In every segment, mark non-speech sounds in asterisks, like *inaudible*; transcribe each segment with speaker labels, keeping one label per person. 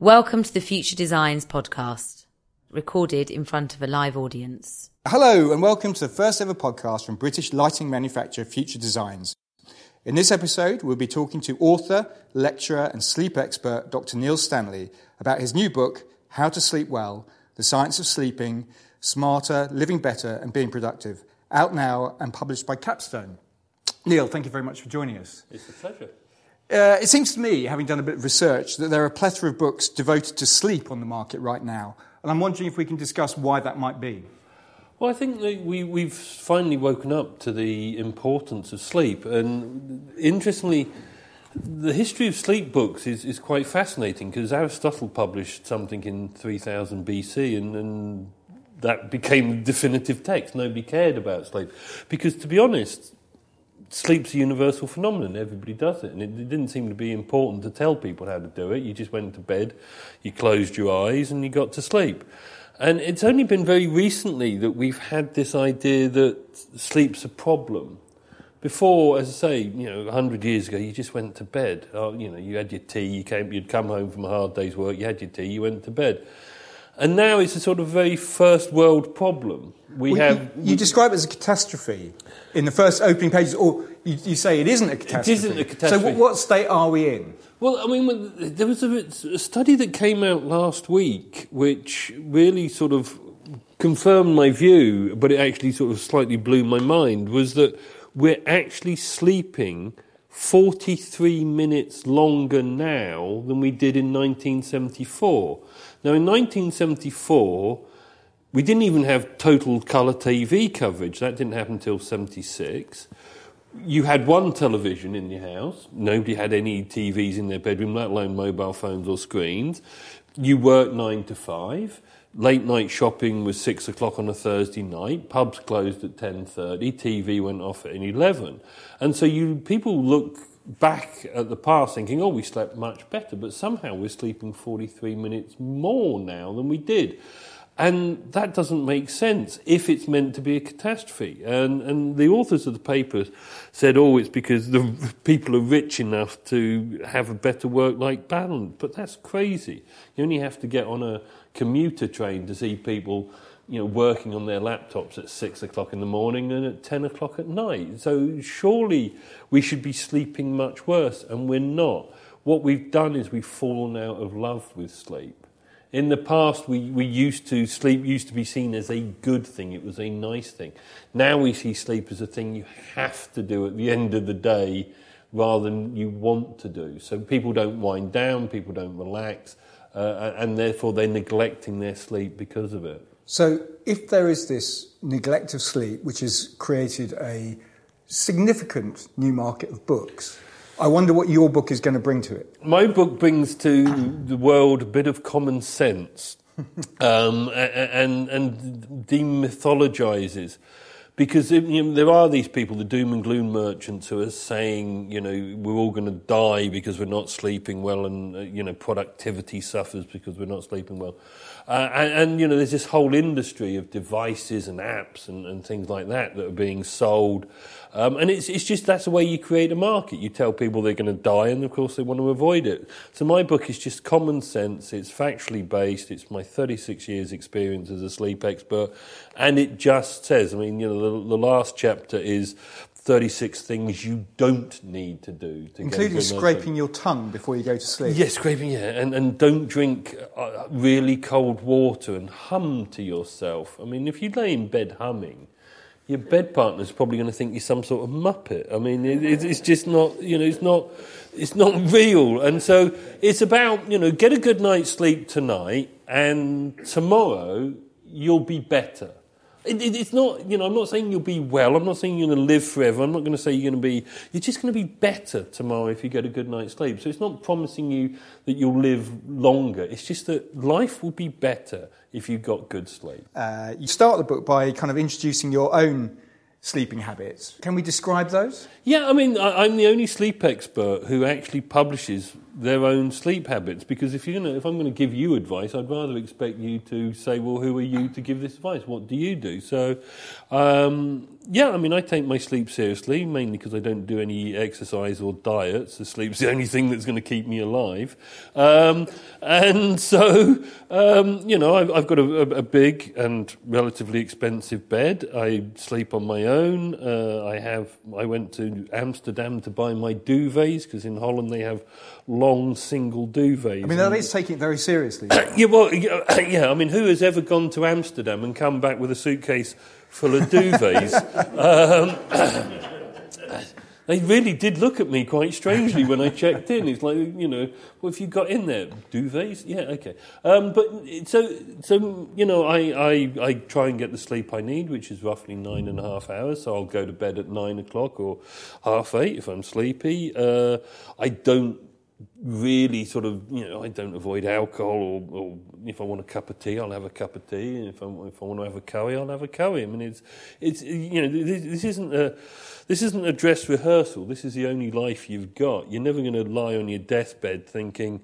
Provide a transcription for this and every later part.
Speaker 1: Welcome to the Future Designs podcast, recorded in front of a live audience.
Speaker 2: Hello, and welcome to the first ever podcast from British lighting manufacturer Future Designs. In this episode, we'll be talking to author, lecturer, and sleep expert Dr. Neil Stanley about his new book, How to Sleep Well The Science of Sleeping, Smarter, Living Better, and Being Productive, out now and published by Capstone. Neil, thank you very much for joining us.
Speaker 3: It's a pleasure.
Speaker 2: Uh, it seems to me, having done a bit of research, that there are a plethora of books devoted to sleep on the market right now. And I'm wondering if we can discuss why that might be.
Speaker 3: Well, I think that we, we've finally woken up to the importance of sleep. And interestingly, the history of sleep books is, is quite fascinating because Aristotle published something in 3000 BC and, and that became the definitive text. Nobody cared about sleep. Because, to be honest, sleep's a universal phenomenon. Everybody does it. And it, it, didn't seem to be important to tell people how to do it. You just went to bed, you closed your eyes, and you got to sleep. And it's only been very recently that we've had this idea that sleep's a problem. Before, as I say, you know, 100 years ago, you just went to bed. Oh, you know, you had your tea, you came, you'd come home from a hard day's work, you had your tea, you went to bed. And now it's a sort of very first world problem.
Speaker 2: We well, have. You, you describe it as a catastrophe in the first opening pages, or you, you, say it isn't a catastrophe.
Speaker 3: It isn't a catastrophe.
Speaker 2: So, what, what state are we in?
Speaker 3: Well, I mean, there was a, a study that came out last week which really sort of confirmed my view, but it actually sort of slightly blew my mind. Was that we're actually sleeping 43 minutes longer now than we did in 1974. Now, in 1974, we didn't even have total colour TV coverage. That didn't happen until 76. You had one television in your house. Nobody had any TVs in their bedroom, let alone mobile phones or screens. You worked nine to five. Late night shopping was six o'clock on a Thursday night. Pubs closed at ten thirty. TV went off at eleven, and so you people look back at the past thinking, oh, we slept much better, but somehow we're sleeping 43 minutes more now than we did. And that doesn't make sense if it's meant to be a catastrophe. And, and the authors of the papers said, oh, it's because the *laughs* people are rich enough to have a better work life balance. But that's crazy. You only have to get on a commuter train to see people you know, working on their laptops at six o'clock in the morning and at 10 o'clock at night. So surely we should be sleeping much worse, and we're not. What we've done is we've fallen out of love with sleep. In the past, we, we used to, sleep used to be seen as a good thing, it was a nice thing. Now we see sleep as a thing you have to do at the end of the day rather than you want to do. So people don't wind down, people don't relax, uh, and therefore they're neglecting their sleep because of it.
Speaker 2: So, if there is this neglect of sleep, which has created a significant new market of books, I wonder what your book is going to bring to it.
Speaker 3: My book brings to the world a bit of common sense *laughs* um, and, and demythologizes. Because you know, there are these people, the doom and gloom merchants, who are saying, you know, we're all going to die because we're not sleeping well, and uh, you know, productivity suffers because we're not sleeping well. Uh, and, and, you know, there's this whole industry of devices and apps and, and things like that that are being sold. Um, and it's, it's just that's the way you create a market. You tell people they're going to die, and of course, they want to avoid it. So, my book is just common sense. It's factually based. It's my 36 years' experience as a sleep expert. And it just says, I mean, you know, the, the last chapter is 36 things you don't need to do. To.
Speaker 2: Including scraping your tongue before you go to sleep.
Speaker 3: Yes, yeah, scraping, yeah. And, and don't drink uh, really cold water and hum to yourself. I mean, if you lay in bed humming, your bed partner's probably going to think you're some sort of muppet. I mean, it, it's just not, you know, it's not, it's not real. And so it's about, you know, get a good night's sleep tonight and tomorrow you'll be better. It, it, it's not, you know, I'm not saying you'll be well. I'm not saying you're going to live forever. I'm not going to say you're going to be, you're just going to be better tomorrow if you get a good night's sleep. So it's not promising you that you'll live longer. It's just that life will be better if you've got good sleep.
Speaker 2: Uh, you start the book by kind of introducing your own sleeping habits. Can we describe those?
Speaker 3: Yeah, I mean, I, am the only sleep expert who actually publishes their own sleep habits. Because if you're gonna, if I'm going to give you advice, I'd rather expect you to say, "Well, who are you to give this advice? What do you do?" So, um, yeah, I mean, I take my sleep seriously, mainly because I don't do any exercise or diets. The sleep's the only thing that's going to keep me alive. Um, and so, um, you know, I've, I've got a, a, big and relatively expensive bed. I sleep on my own. Uh, I have. I went to Amsterdam to buy my duvets because in Holland they have long single duvets.
Speaker 2: I mean, that is taking it very seriously. *coughs*
Speaker 3: yeah, well, *coughs* yeah. I mean, who has ever gone to Amsterdam and come back with a suitcase? full of duvets. *laughs* um, *coughs* they really did look at me quite strangely when I checked in. It's like, you know, what have you got in there? Duvets? Yeah, okay. Um, but so, so you know, I, I, I try and get the sleep I need, which is roughly nine and a half hours. So I'll go to bed at nine o'clock or half eight if I'm sleepy. Uh, I don't really sort of, you know, I don't avoid alcohol or, or, if I want a cup of tea, I'll have a cup of tea. And if I, if I want to have a curry, I'll have a curry. I mean, it's, it's you know, this, this isn't a, this isn't a dress rehearsal. This is the only life you've got. You're never going to lie on your deathbed thinking,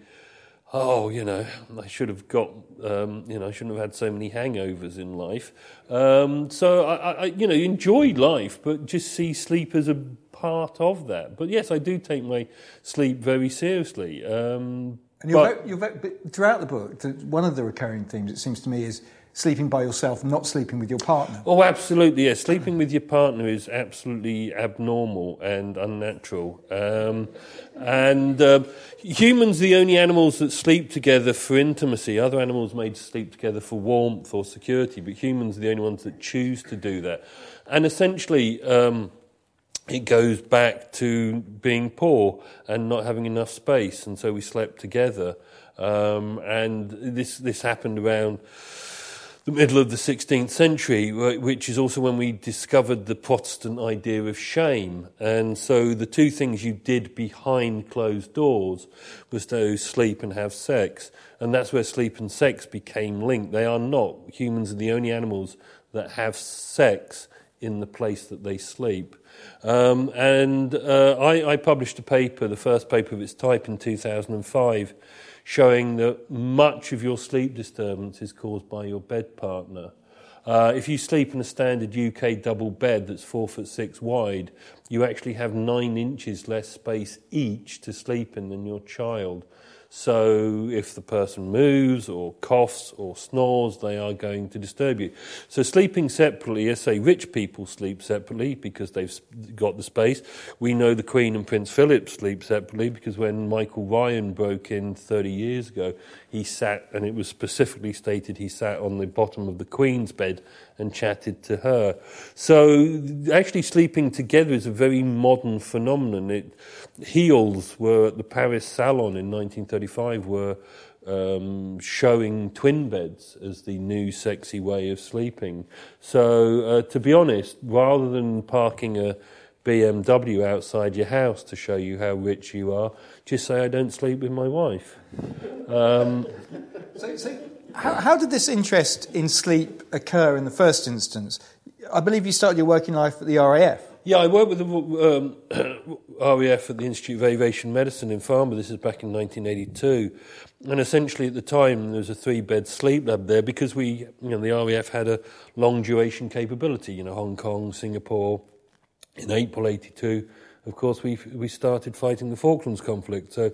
Speaker 3: oh, you know, I should have got, um, you know, I shouldn't have had so many hangovers in life. Um, so, I, I, you know, enjoy life, but just see sleep as a part of that. But yes, I do take my sleep very seriously. Um,
Speaker 2: and you're very, you're very, throughout the book, one of the recurring themes, it seems to me, is sleeping by yourself, not sleeping with your partner.
Speaker 3: Oh, absolutely, yes. Sleeping with your partner is absolutely abnormal and unnatural. Um, and um, humans are the only animals that sleep together for intimacy. Other animals may sleep together for warmth or security, but humans are the only ones that choose to do that. And essentially, um, it goes back to being poor and not having enough space, and so we slept together. Um, and this this happened around the middle of the 16th century, which is also when we discovered the Protestant idea of shame. And so the two things you did behind closed doors was to sleep and have sex. And that's where sleep and sex became linked. They are not. Humans are the only animals that have sex in the place that they sleep. Um, and uh, I, I, published a paper, the first paper of its type in 2005, showing that much of your sleep disturbance is caused by your bed partner. Uh, if you sleep in a standard UK double bed that's four foot six wide, you actually have nine inches less space each to sleep in than your child. So if the person moves or coughs or snores, they are going to disturb you. So sleeping separately, as say rich people sleep separately because they've got the space. We know the Queen and Prince Philip sleep separately because when Michael Ryan broke in 30 years ago, he sat, and it was specifically stated he sat on the bottom of the Queen's bed and chatted to her. So actually sleeping together is a very modern phenomenon. It, Heal's were at the Paris Salon in 1935 were um, showing twin beds as the new sexy way of sleeping. So uh, to be honest, rather than parking a BMW outside your house to show you how rich you are, just say, I don't sleep with my wife. Um,
Speaker 2: so, so how, how, did this interest in sleep occur in the first instance? I believe you started your working life at the RAF.
Speaker 3: Yeah, I worked with the um, *coughs* RAF at the Institute of Aviation Medicine in Farnborough. This is back in 1982. And essentially, at the time, there was a three bed sleep lab there because we, you know, the RAF had a long duration capability, you know, Hong Kong, Singapore, in April 82, of course, we, we started fighting the Falklands conflict. So,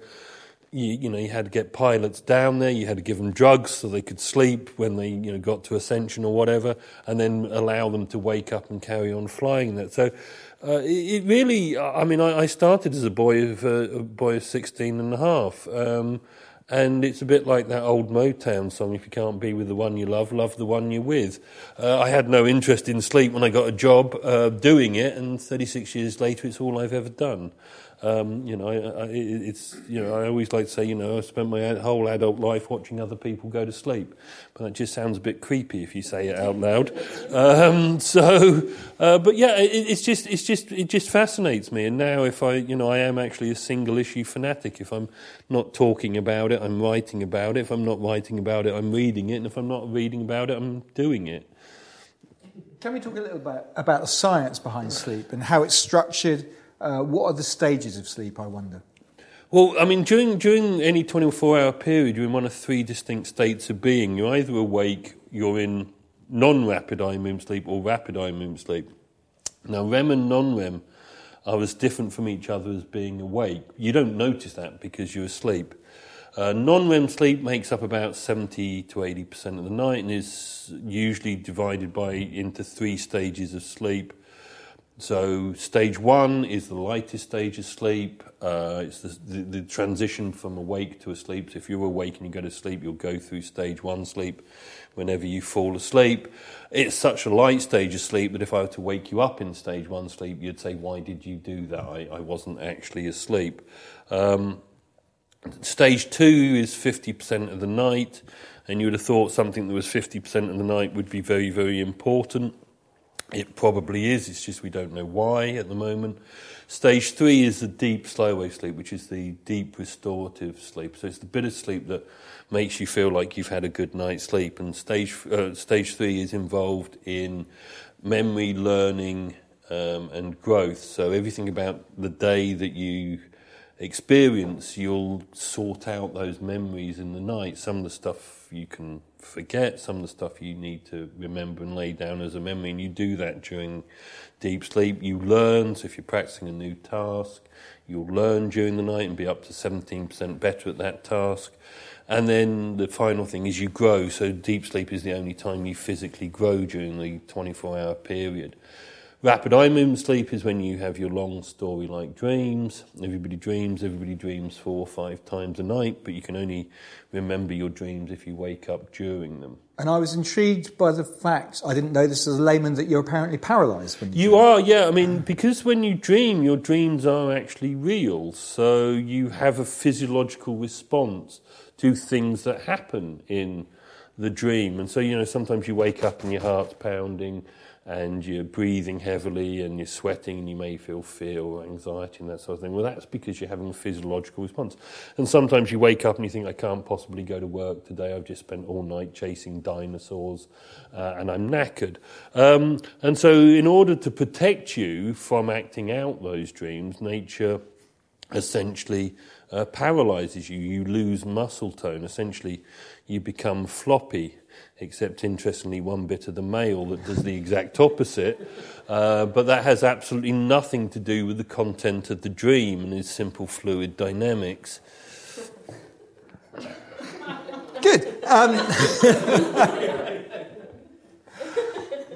Speaker 3: you, you know, you had to get pilots down there, you had to give them drugs so they could sleep when they, you know, got to Ascension or whatever, and then allow them to wake up and carry on flying that. So, uh, it, it, really, I mean, I, I started as a boy of, uh, a boy of 16 and a half. Um, and it's a bit like that old Motown song if you can't be with the one you love, love the one you're with. Uh, I had no interest in sleep when I got a job uh, doing it, and 36 years later, it's all I've ever done. Um, you know, I, it's you know, I always like to say, you know, I spent my whole adult life watching other people go to sleep, but that just sounds a bit creepy if you say it out loud. Um, so, uh, but yeah, it, it's just, it's just, it just fascinates me. And now, if I, you know, I am actually a single issue fanatic. If I'm not talking about it, I'm writing about it. If I'm not writing about it, I'm reading it. And if I'm not reading about it, I'm doing it.
Speaker 2: Can we talk a little bit about the science behind sleep and how it's structured? Uh, what are the stages of sleep, I wonder?
Speaker 3: Well, I mean, during during any 24-hour period, you're in one of three distinct states of being. You're either awake, you're in non-rapid eye movement sleep, or rapid eye movement sleep. Now, REM and non-REM are as different from each other as being awake. You don't notice that because you're asleep. Uh, non-REM sleep makes up about 70 to 80% of the night and is usually divided by into three stages of sleep. So stage one is the lightest stage of sleep. Uh, it's the, the, the, transition from awake to asleep. So if you're awake and you go to sleep, you'll go through stage one sleep whenever you fall asleep. It's such a light stage of sleep that if I were to wake you up in stage one sleep, you'd say, why did you do that? I, I wasn't actually asleep. Um, Stage two is 50% of the night, and you would have thought something that was 50% of the night would be very, very important. It probably is, it's just we don't know why at the moment. Stage three is the deep slow wave sleep, which is the deep restorative sleep. So it's the bit of sleep that makes you feel like you've had a good night's sleep. And stage, uh, stage three is involved in memory, learning, um, and growth. So everything about the day that you experience, you'll sort out those memories in the night. Some of the stuff you can forget, some of the stuff you need to remember and lay down as a memory, and you do that during deep sleep. You learn, so if you're practicing a new task, you'll learn during the night and be up to 17% better at that task. And then the final thing is you grow. So deep sleep is the only time you physically grow during the 24 hour period. Rapid eye movement sleep is when you have your long story like dreams. Everybody dreams, everybody dreams four or five times a night, but you can only remember your dreams if you wake up during them.
Speaker 2: And I was intrigued by the fact, I didn't know this as a layman, that you're apparently paralysed when you
Speaker 3: You are, yeah. I mean, because when you dream, your dreams are actually real. So you have a physiological response to things that happen in the dream. And so, you know, sometimes you wake up and your heart's pounding and you're breathing heavily and you're sweating and you may feel fear or anxiety and that sort of thing. Well, that's because you're having a physiological response. And sometimes you wake up and you think, I can't possibly go to work today. I've just spent all night chasing dinosaurs uh, and I'm knackered. Um, and so, in order to protect you from acting out those dreams, nature essentially uh, paralyzes you. You lose muscle tone. Essentially, you become floppy except interestingly, one bit of the male that does the exact opposite. Uh, but that has absolutely nothing to do with the content of the dream and its simple fluid dynamics.
Speaker 2: Good. Um, *laughs*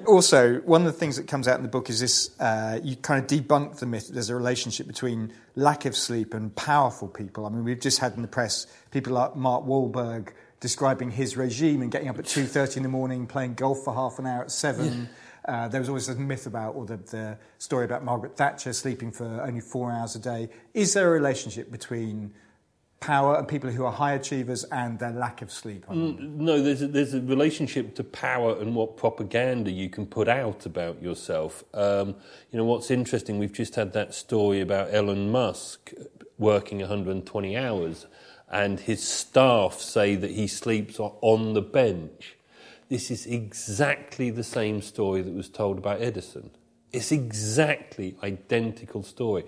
Speaker 2: also, one of the things that comes out in the book is this uh, you kind of debunk the myth that there's a relationship between lack of sleep and powerful people. I mean, we've just had in the press people like Mark Wahlberg describing his regime and getting up at 2.30 in the morning, playing golf for half an hour at 7. Yeah. Uh, there was always a myth about, or the, the, story about Margaret Thatcher sleeping for only four hours a day. Is there a relationship between power and people who are high achievers and their lack of sleep?
Speaker 3: Mm, no, there's a, there's a relationship to power and what propaganda you can put out about yourself. Um, you know, what's interesting, we've just had that story about Elon Musk working 120 hours and his staff say that he sleeps on the bench. This is exactly the same story that was told about Edison. It's exactly identical story.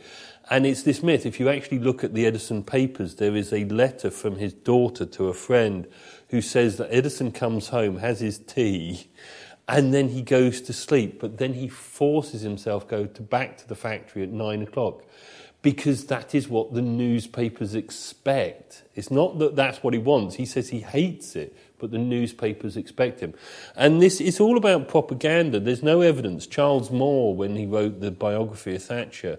Speaker 3: And it's this myth. If you actually look at the Edison papers, there is a letter from his daughter to a friend who says that Edison comes home, has his tea, and then he goes to sleep. But then he forces himself go to back to the factory at nine o'clock because that is what the newspapers expect. It's not that that's what he wants. He says he hates it, but the newspapers expect him. And this is all about propaganda. There's no evidence. Charles Moore, when he wrote the biography of Thatcher,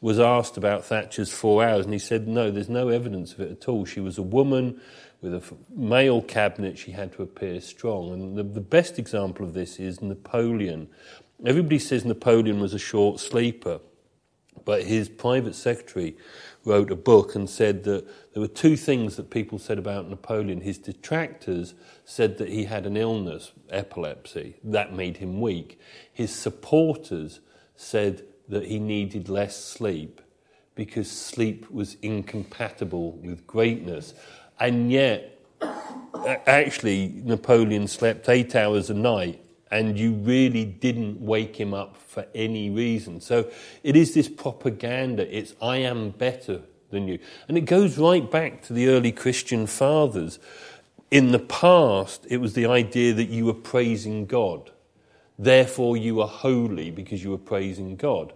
Speaker 3: was asked about Thatcher's four hours, and he said, No, there's no evidence of it at all. She was a woman with a male cabinet, she had to appear strong. And the, the best example of this is Napoleon. Everybody says Napoleon was a short sleeper. But his private secretary wrote a book and said that there were two things that people said about Napoleon. His detractors said that he had an illness, epilepsy, that made him weak. His supporters said that he needed less sleep because sleep was incompatible with greatness. And yet, actually, Napoleon slept eight hours a night and you really didn't wake him up for any reason. So it is this propaganda. It's I am better than you. And it goes right back to the early Christian fathers. In the past, it was the idea that you were praising God. Therefore, you are holy because you were praising God.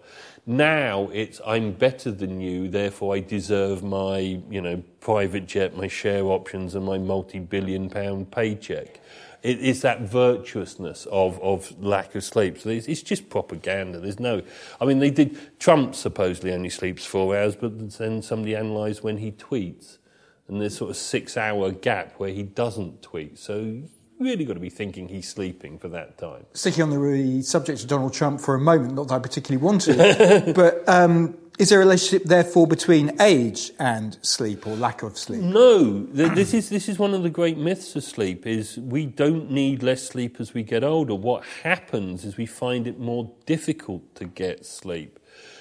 Speaker 3: Now it's I'm better than you, therefore I deserve my, you know, private jet, my share options, and my multi-billion pound paycheck. It, it's that virtuousness of, of lack of sleep. So it's, it's, just propaganda. There's no, I mean, they did. Trump supposedly only sleeps four hours, but then somebody analysed when he tweets, and there's sort of six hour gap where he doesn't tweet. So really got to be thinking he's sleeping for that time.
Speaker 2: Sticking on the subject of Donald Trump for a moment, not that I particularly want to, *laughs* but um, is there a relationship, therefore, between age and sleep or lack of sleep?
Speaker 3: No. this, is, this is one of the great myths of sleep, is we don't need less sleep as we get older. What happens is we find it more difficult to get sleep.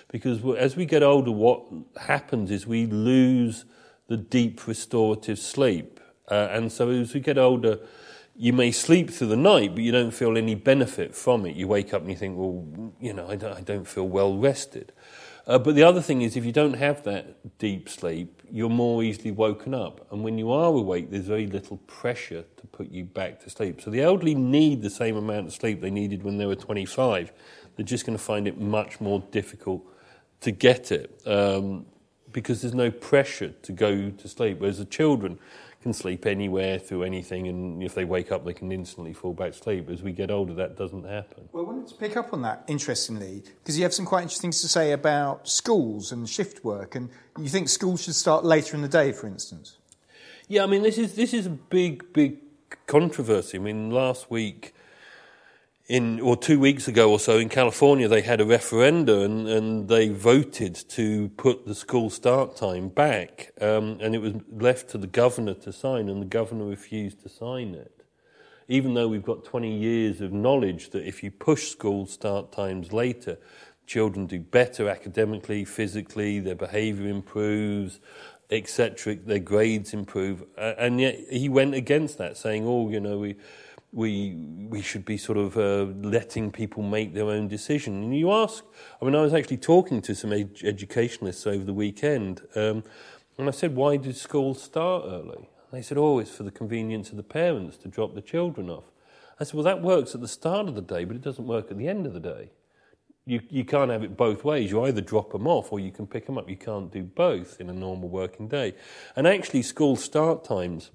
Speaker 3: Because as we get older, what happens is we lose the deep restorative sleep. Uh, and so as we get older, you may sleep through the night, but you don't feel any benefit from it. You wake up and you think, well, you know, I don't, I don't feel well rested. Uh, but the other thing is, if you don't have that deep sleep, you're more easily woken up. And when you are awake, there's very little pressure to put you back to sleep. So the elderly need the same amount of sleep they needed when they were 25. They're just going to find it much more difficult to get it um, because there's no pressure to go to sleep. Whereas the children, can sleep anywhere through anything, and if they wake up, they can instantly fall back to sleep. As we get older, that doesn't happen.
Speaker 2: Well, I wanted to pick up on that, interestingly, because you have some quite interesting things to say about schools and shift work, and you think schools should start later in the day, for instance.
Speaker 3: Yeah, I mean, this is this is a big, big controversy. I mean, last week in or two weeks ago or so in California, they had a referendum and, and they voted to put the school start time back, um, and it was left to the governor to sign, and the governor refused to sign it. Even though we've got 20 years of knowledge that if you push school start times later, children do better academically, physically, their behaviour improves, etc., their grades improve, and yet he went against that, saying, "Oh, you know, we." We we should be sort of uh, letting people make their own decision. And you ask, I mean, I was actually talking to some ed- educationalists over the weekend, um, and I said, why did school start early? And they said, oh, it's for the convenience of the parents to drop the children off. I said, well, that works at the start of the day, but it doesn't work at the end of the day. You, you can't have it both ways. You either drop them off or you can pick them up. You can't do both in a normal working day. And actually, school start times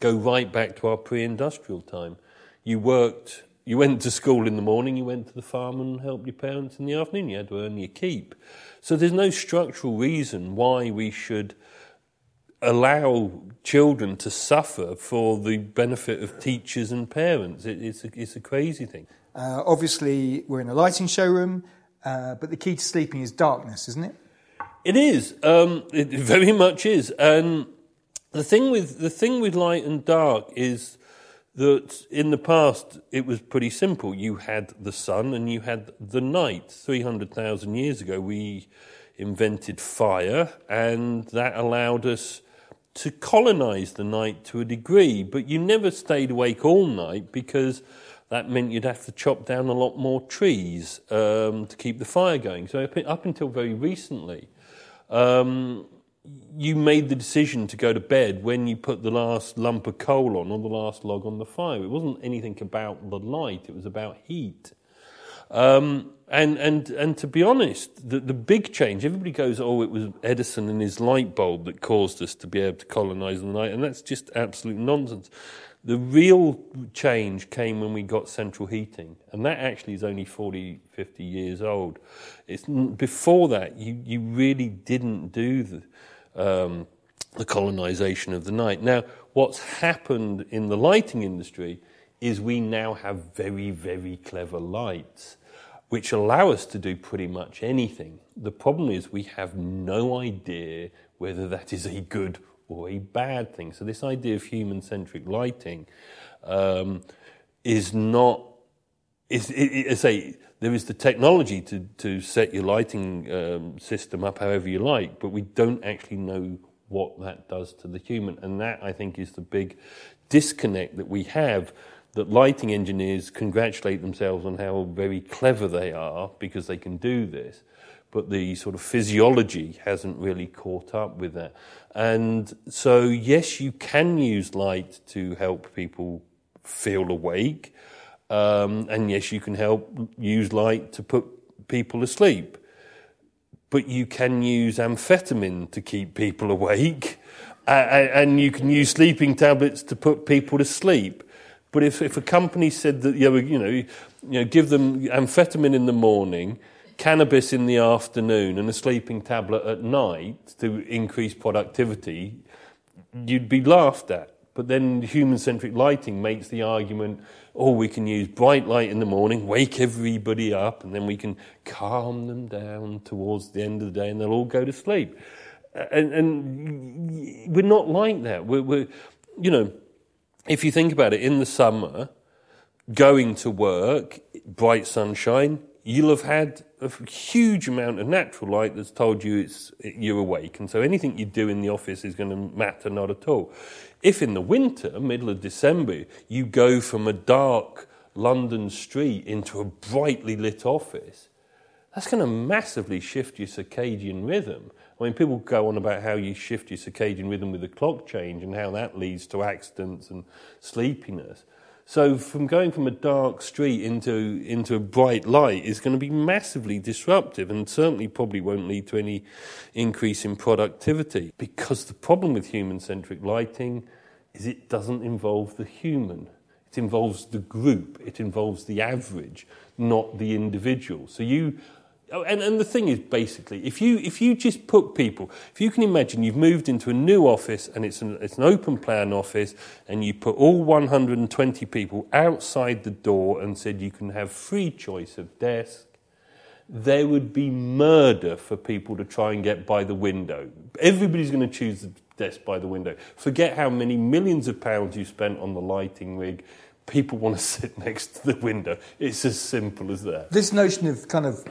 Speaker 3: go right back to our pre-industrial time. You worked, you went to school in the morning, you went to the farm and helped your parents in the afternoon. You had to earn your keep. So there's no structural reason why we should allow children to suffer for the benefit of teachers and parents. It, it's, a, it's a crazy thing.
Speaker 2: Uh, obviously, we're in a lighting showroom, uh, but the key to sleeping is darkness, isn't it?
Speaker 3: It is. Um, it very much is. And the thing with the thing with light and dark is that in the past it was pretty simple. You had the sun and you had the night. Three hundred thousand years ago, we invented fire, and that allowed us to colonize the night to a degree. But you never stayed awake all night because that meant you'd have to chop down a lot more trees um, to keep the fire going. So up until very recently. Um, you made the decision to go to bed when you put the last lump of coal on or the last log on the fire. It wasn't anything about the light, it was about heat. Um, and, and, and to be honest, the, the big change, everybody goes, oh, it was Edison and his light bulb that caused us to be able to colonize the night. And that's just absolute nonsense. The real change came when we got central heating, and that actually is only 40, 50 years old. It's, before that, you, you really didn't do the, um, the colonization of the night. Now, what's happened in the lighting industry is we now have very, very clever lights which allow us to do pretty much anything. The problem is we have no idea whether that is a good or a bad thing. So, this idea of human centric lighting um, is not, is, it, there is the technology to, to set your lighting um, system up however you like, but we don't actually know what that does to the human. And that, I think, is the big disconnect that we have. That lighting engineers congratulate themselves on how very clever they are because they can do this. but the sort of physiology hasn't really caught up with that. And so, yes, you can use light to help people feel awake, um, and yes, you can help use light to put people asleep. But you can use amphetamine to keep people *laughs* awake, uh, and you can use sleeping tablets to put people to sleep. But if, if a company said that you know, you know, you know, give them amphetamine in the morning, cannabis in the afternoon, and a sleeping tablet at night to increase productivity, you'd be laughed at. But then human centric lighting makes the argument oh, we can use bright light in the morning, wake everybody up, and then we can calm them down towards the end of the day and they'll all go to sleep. And, and we're not like that. We're, we're, you know, if you think about it, in the summer, going to work, bright sunshine, you'll have had a huge amount of natural light that's told you it's, you're awake. And so anything you do in the office is going to matter not at all. If in the winter, middle of December, you go from a dark London street into a brightly lit office, that's going to massively shift your circadian rhythm. I mean, people go on about how you shift your circadian rhythm with the clock change and how that leads to accidents and sleepiness. So from going from a dark street into into a bright light is going to be massively disruptive and certainly probably won't lead to any increase in productivity because the problem with human centric lighting is it doesn't involve the human. It involves the group, it involves the average, not the individual. So you Oh, and, and the thing is, basically, if you, if you just put people, if you can imagine you've moved into a new office and it's an, it's an open plan office, and you put all 120 people outside the door and said you can have free choice of desk, there would be murder for people to try and get by the window. Everybody's going to choose the desk by the window. Forget how many millions of pounds you spent on the lighting rig people want to *laughs* sit next to the window. It's as simple as that.
Speaker 2: This notion of kind of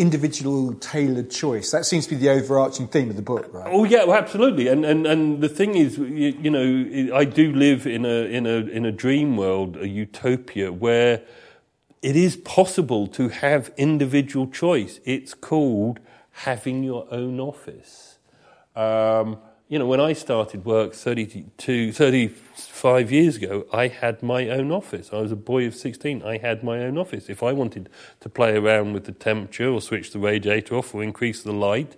Speaker 2: individual tailored choice. That seems to be the overarching theme of the book, right?
Speaker 3: Oh yeah, well, absolutely. And and and the thing is, you, you, know, I do live in a in a in a dream world, a utopia where it is possible to have individual choice. It's called having your own office. Um, you know, when I started work 32, 35 years ago, I had my own office. I was a boy of 16. I had my own office. If I wanted to play around with the temperature or switch the radiator off or increase the light,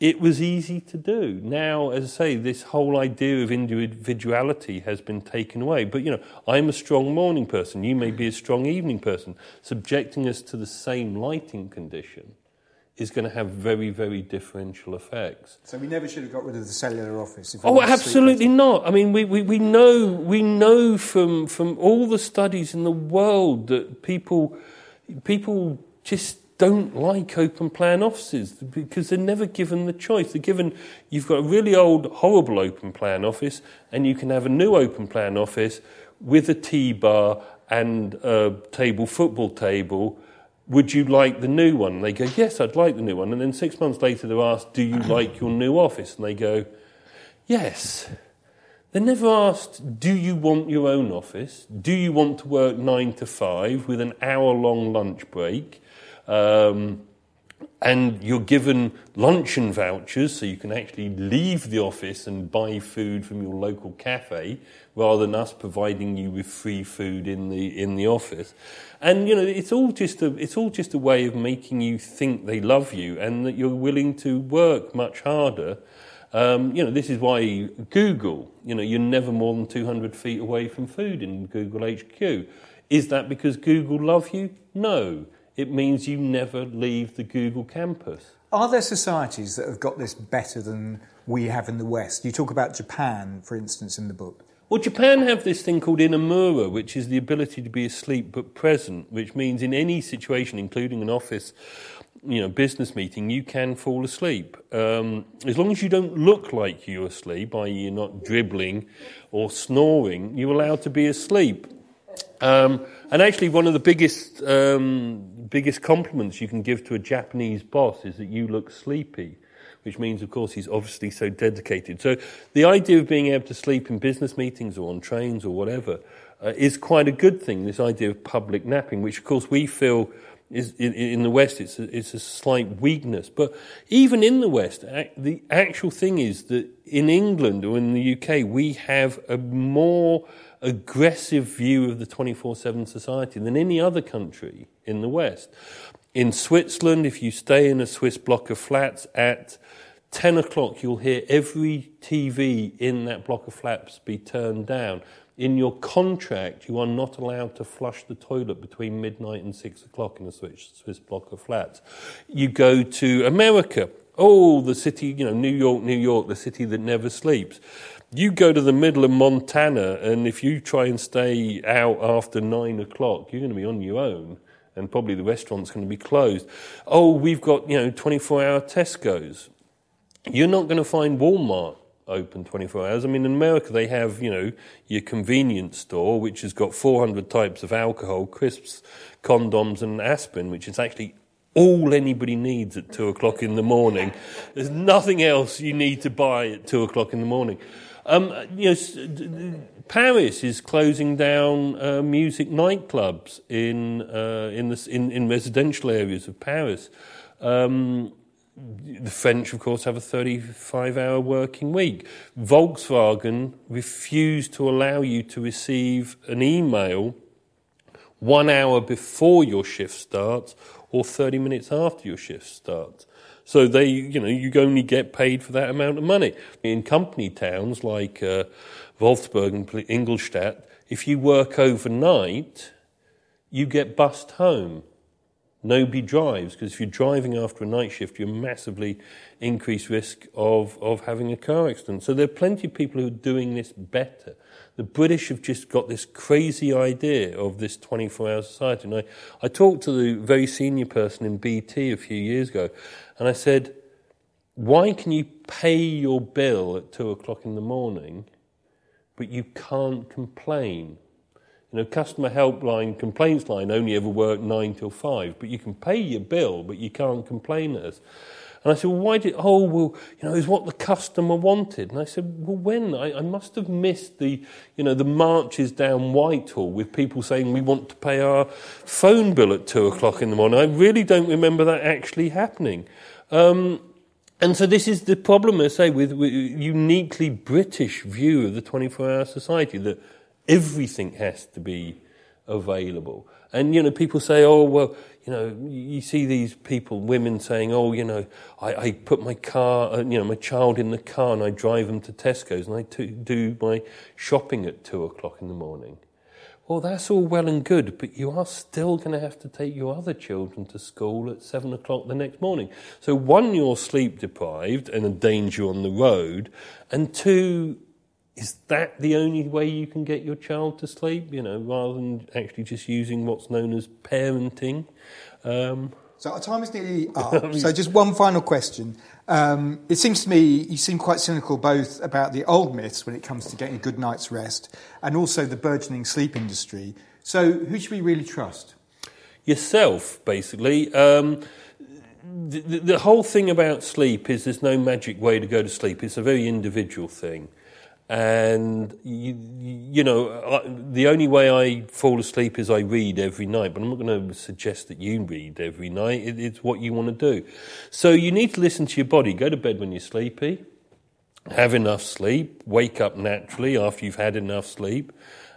Speaker 3: it was easy to do. Now, as I say, this whole idea of individuality has been taken away. But, you know, I'm a strong morning person. You may be a strong evening person. Subjecting us to the same lighting condition is going to have very, very differential effects.
Speaker 2: So we never should have got rid of the cellular office.
Speaker 3: oh, absolutely not. I mean, we, we, we know we know from from all the studies in the world that people people just don't like open plan offices because they're never given the choice. They're given you've got a really old, horrible open plan office, and you can have a new open plan office with a T bar and a table football table would you like the new one? And they go, yes, I'd like the new one. And then six months later, they're asked, do you like your new office? And they go, yes. They're never asked, do you want your own office? Do you want to work nine to five with an hour long lunch break? Um, and you're given luncheon vouchers so you can actually leave the office and buy food from your local cafe rather than us providing you with free food in the in the office. And you know it's all just a it's all just a way of making you think they love you and that you're willing to work much harder. Um, you know this is why Google you know you're never more than 200 feet away from food in Google HQ is that because Google love you? No it means you never leave the Google campus.
Speaker 2: Are there societies that have got this better than we have in the West? You talk about Japan, for instance, in the book.
Speaker 3: Well, Japan have this thing called inemuri, which is the ability to be asleep but present, which means in any situation, including an office, you know, business meeting, you can fall asleep. Um, as long as you don't look like you're asleep, i.e., you're not dribbling or snoring, you're allowed to be asleep. Um, and actually, one of the biggest um, biggest compliments you can give to a Japanese boss is that you look sleepy, which means, of course, he's obviously so dedicated. So, the idea of being able to sleep in business meetings or on trains or whatever uh, is quite a good thing. This idea of public napping, which, of course, we feel is in, the West, it's a, it's a slight weakness. But even in the West, the actual thing is that in England or in the UK, we have a more aggressive view of the 24 7 society than any other country in the West. In Switzerland, if you stay in a Swiss block of flats at 10 o'clock, you'll hear every TV in that block of flats be turned down in your contract, you are not allowed to flush the toilet between midnight and six o'clock in a Swiss, block of flats. You go to America. Oh, the city, you know, New York, New York, the city that never sleeps. You go to the middle of Montana, and if you try and stay out after nine o'clock, you're going to be on your own, and probably the restaurant's going to be closed. Oh, we've got, you know, 24 hour Tesco's. You're not going to find Walmart open 24 hours. I mean, in America, they have, you know, your convenience store, which has got 400 types of alcohol, crisps, condoms, and aspirin, which is actually all anybody needs at two o'clock in the morning. There's nothing else you need to buy at two o'clock in the morning. Um, you know, Paris is closing down uh, music nightclubs in, uh, in, the, in, in, residential areas of Paris. Um, the French, of course, have a 35 hour working week. Volkswagen refused to allow you to receive an email one hour before your shift starts or 30 minutes after your shift starts. So they, you know, you only get paid for that amount of money. In company towns like uh, Wolfsburg and Ingolstadt, if you work overnight, you get bussed home. Nobody drives because if you're driving after a night shift, you're massively increased risk of, of having a car accident. So there are plenty of people who are doing this better. The British have just got this crazy idea of this 24 hour society. And I, I talked to the very senior person in BT a few years ago, and I said, Why can you pay your bill at two o'clock in the morning, but you can't complain? You know, customer helpline, complaints line only ever work nine till five, but you can pay your bill, but you can't complain at us. And I said, well, why did, oh, well, you know, it's what the customer wanted. And I said, well, when? I, I must have missed the, you know, the marches down Whitehall with people saying we want to pay our phone bill at two o'clock in the morning. I really don't remember that actually happening. Um, and so this is the problem, I say, with, with uniquely British view of the 24-hour society, that Everything has to be available. And, you know, people say, oh, well, you know, you see these people, women saying, oh, you know, I, I put my car, uh, you know, my child in the car and I drive them to Tesco's and I t- do my shopping at two o'clock in the morning. Well, that's all well and good, but you are still going to have to take your other children to school at seven o'clock the next morning. So, one, you're sleep deprived and a danger on the road, and two, is that the only way you can get your child to sleep? You know, rather than actually just using what's known as parenting. Um,
Speaker 2: so our time is nearly *laughs* up. so just one final question. Um, it seems to me you seem quite cynical both about the old myths when it comes to getting a good night's rest and also the burgeoning sleep industry. So who should we really trust?
Speaker 3: Yourself, basically. Um, the, the, the whole thing about sleep is there's no magic way to go to sleep. It's a very individual thing. And, you, you know, the only way I fall asleep is I read every night, but I'm not going to suggest that you read every night. It, it's what you want to do. So you need to listen to your body. Go to bed when you're sleepy, have enough sleep, wake up naturally after you've had enough sleep,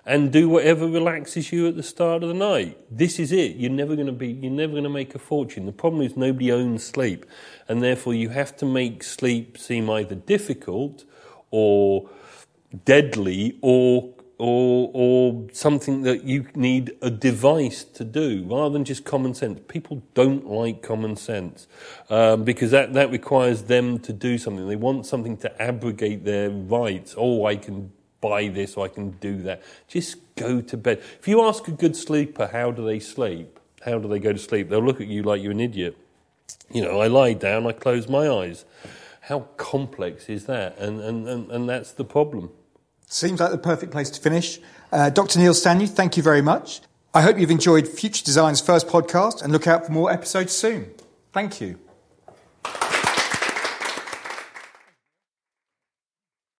Speaker 3: and do whatever relaxes you at the start of the night. This is it. You're never going to be, you're never going to make a fortune. The problem is nobody owns sleep, and therefore you have to make sleep seem either difficult or deadly or or, or something that you need a device to do rather than just common sense. People don't like common sense um, because that, that requires them to do something. They want something to abrogate their rights. Oh, I can buy this or I can do that. Just go to bed. If you ask a good sleeper, how do they sleep? How do they go to sleep? They'll look at you like you're an idiot. You know, I lie down, I close my eyes. How complex is that? And, and, and, and that's the problem.
Speaker 2: Seems like the perfect place to finish. Uh, Dr. Neil Stanley, thank you very much. I hope you've enjoyed Future Design's first podcast and look out for more episodes soon. Thank you.